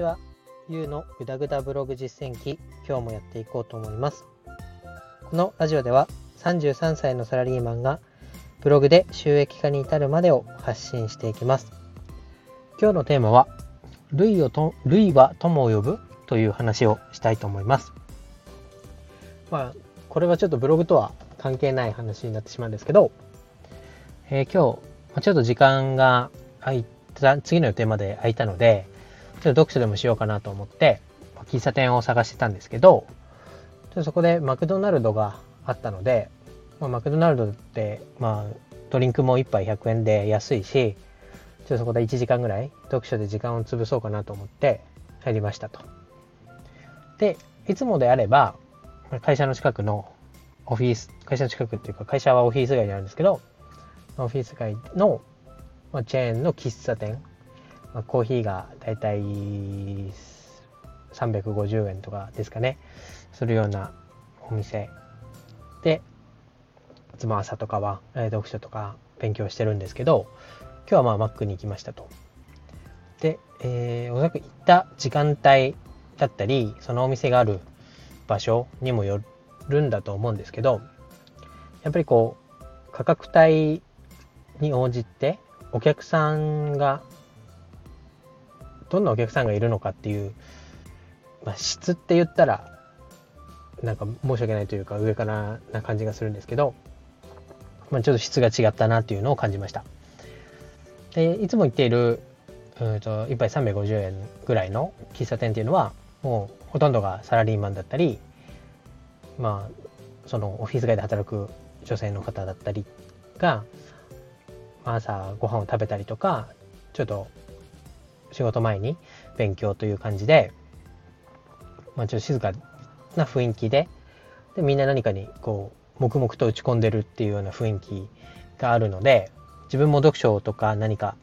ちは。ゆうのぐだぐだブログ実践記、今日もやっていこうと思います。このラジオでは33歳のサラリーマンがブログで収益化に至るまでを発信していきます。今日のテーマは、類をと類は友を呼ぶ？という話をしたいと思います。まあ、これはちょっとブログとは関係ない話になってしまうんですけど、えー、今日、ちょっと時間が空いた、次の予定まで空いたので、ちょっと読書でもしようかなと思って、喫茶店を探してたんですけど、ちょっとそこでマクドナルドがあったので、まあ、マクドナルドって、まあ、ドリンクも1杯100円で安いし、ちょっとそこで1時間ぐらい読書で時間を潰そうかなと思って入りましたと。で、いつもであれば、会社の近くのオフィス、会社の近くっていうか、会社はオフィス街にあるんですけど、オフィス街の、チェーンの喫茶店まあ、コーヒーがだいたい350円とかですかねするようなお店でいつも朝とかは、え読書とか勉強してるんですけど今日はまあマックに行きましたと。で、えー、おそらく行った時間帯だったりそのお店がある場所にもよるんだと思うんですけどやっぱりこう価格帯に応じてお客さんがどんなお客さんがいるのかっていう、まあ、質って言ったらなんか申し訳ないというか上からな感じがするんですけど、まあ、ちょっと質が違ったなっていうのを感じました。でいつも行っているうんと1杯350円ぐらいの喫茶店っていうのはもうほとんどがサラリーマンだったりまあそのオフィス街で働く女性の方だったりが朝ご飯を食べたりとかちょっと仕事前に勉強という感じで、まあ、ちょっと静かな雰囲気ででみんな何かにこう黙々と打ち込んでるっていうような雰囲気があるので自分も読書とか何か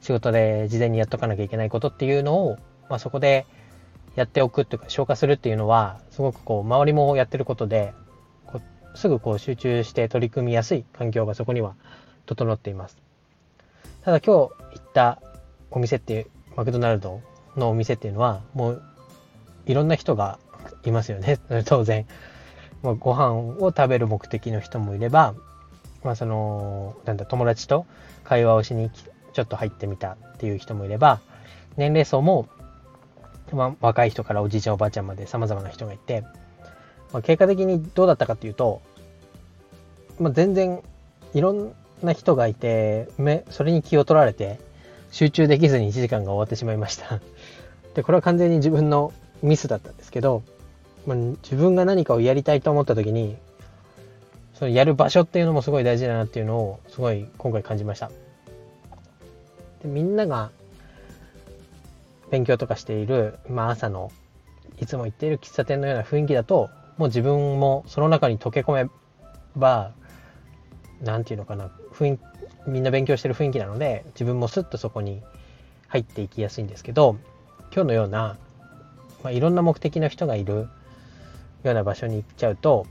仕事で事前にやっとかなきゃいけないことっていうのを、まあ、そこでやっておくっていうか消化するっていうのはすごくこう周りもやってることでこうすぐこう集中して取り組みやすい環境がそこには整っています。ただ今日行ったお店ってマクドナルドのお店っていうのは、もういろんな人がいますよね。当然。まあ、ご飯を食べる目的の人もいれば、まあその、なんだ、友達と会話をしにちょっと入ってみたっていう人もいれば、年齢層も、まあ、若い人からおじいちゃんおばあちゃんまで様々な人がいて、まあ、結果的にどうだったかっていうと、まあ、全然いろんな人がいて、それに気を取られて、集中できずに1時間が終わってしまいました で、これは完全に自分のミスだったんですけど、まあ、自分が何かをやりたいと思った時に、そのやる場所っていうのもすごい大事だなっていうのをすごい今回感じました。でみんなが勉強とかしている、まあ、朝のいつも行っている喫茶店のような雰囲気だともう自分もその中に溶け込めば何て言うのかな雰囲みんな勉強してる雰囲気なので自分もスッとそこに入っていきやすいんですけど今日のような、まあ、いろんな目的の人がいるような場所に行っちゃうと、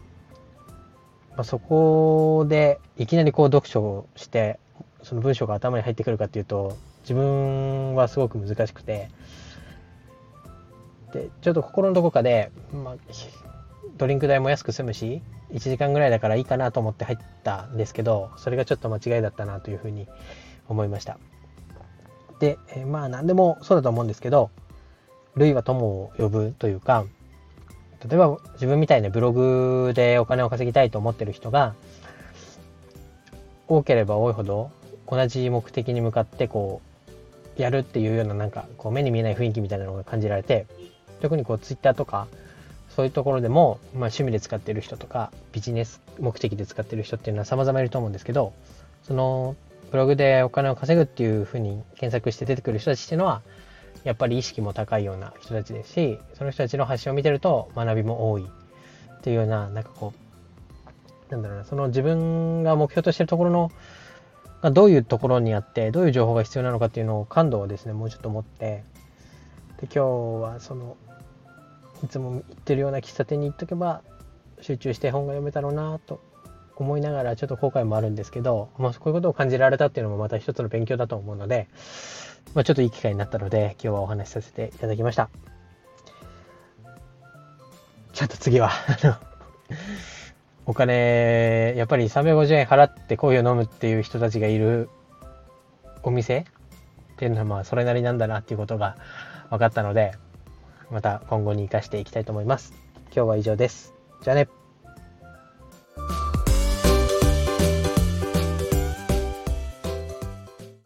まあ、そこでいきなりこう読書をしてその文章が頭に入ってくるかっていうと自分はすごく難しくてでちょっと心のどこかで、まあ、ドリンク代も安く済むし1時間ぐらいだからいいかなと思って入ったんですけどそれがちょっと間違いだったなというふうに思いました。で、えまあ何でもそうだと思うんですけど類は友を呼ぶというか例えば自分みたいなブログでお金を稼ぎたいと思ってる人が多ければ多いほど同じ目的に向かってこうやるっていうようななんかこう目に見えない雰囲気みたいなのが感じられて特にこう Twitter とかそういうところでも、まあ、趣味で使ってる人とかビジネス目的で使ってる人っていうのは様々いると思うんですけどそのブログでお金を稼ぐっていうふうに検索して出てくる人たちっていうのはやっぱり意識も高いような人たちですしその人たちの発信を見てると学びも多いっていうようななんかこうなんだろうなその自分が目標としてるところのがどういうところにあってどういう情報が必要なのかっていうのを感度をですねもうちょっと持ってで今日はそのいつも行ってるような喫茶店に行っとけば集中して本が読めたろうなと思いながらちょっと後悔もあるんですけど、まあ、こういうことを感じられたっていうのもまた一つの勉強だと思うので、まあ、ちょっといい機会になったので今日はお話しさせていただきました。ちょっと次はお金、やっぱり350円払ってコーヒーを飲むっていう人たちがいるお店っていうのはまあそれなりなんだなっていうことが分かったので、また今後に生かしていきたいと思います。今日は以上です。じゃあね。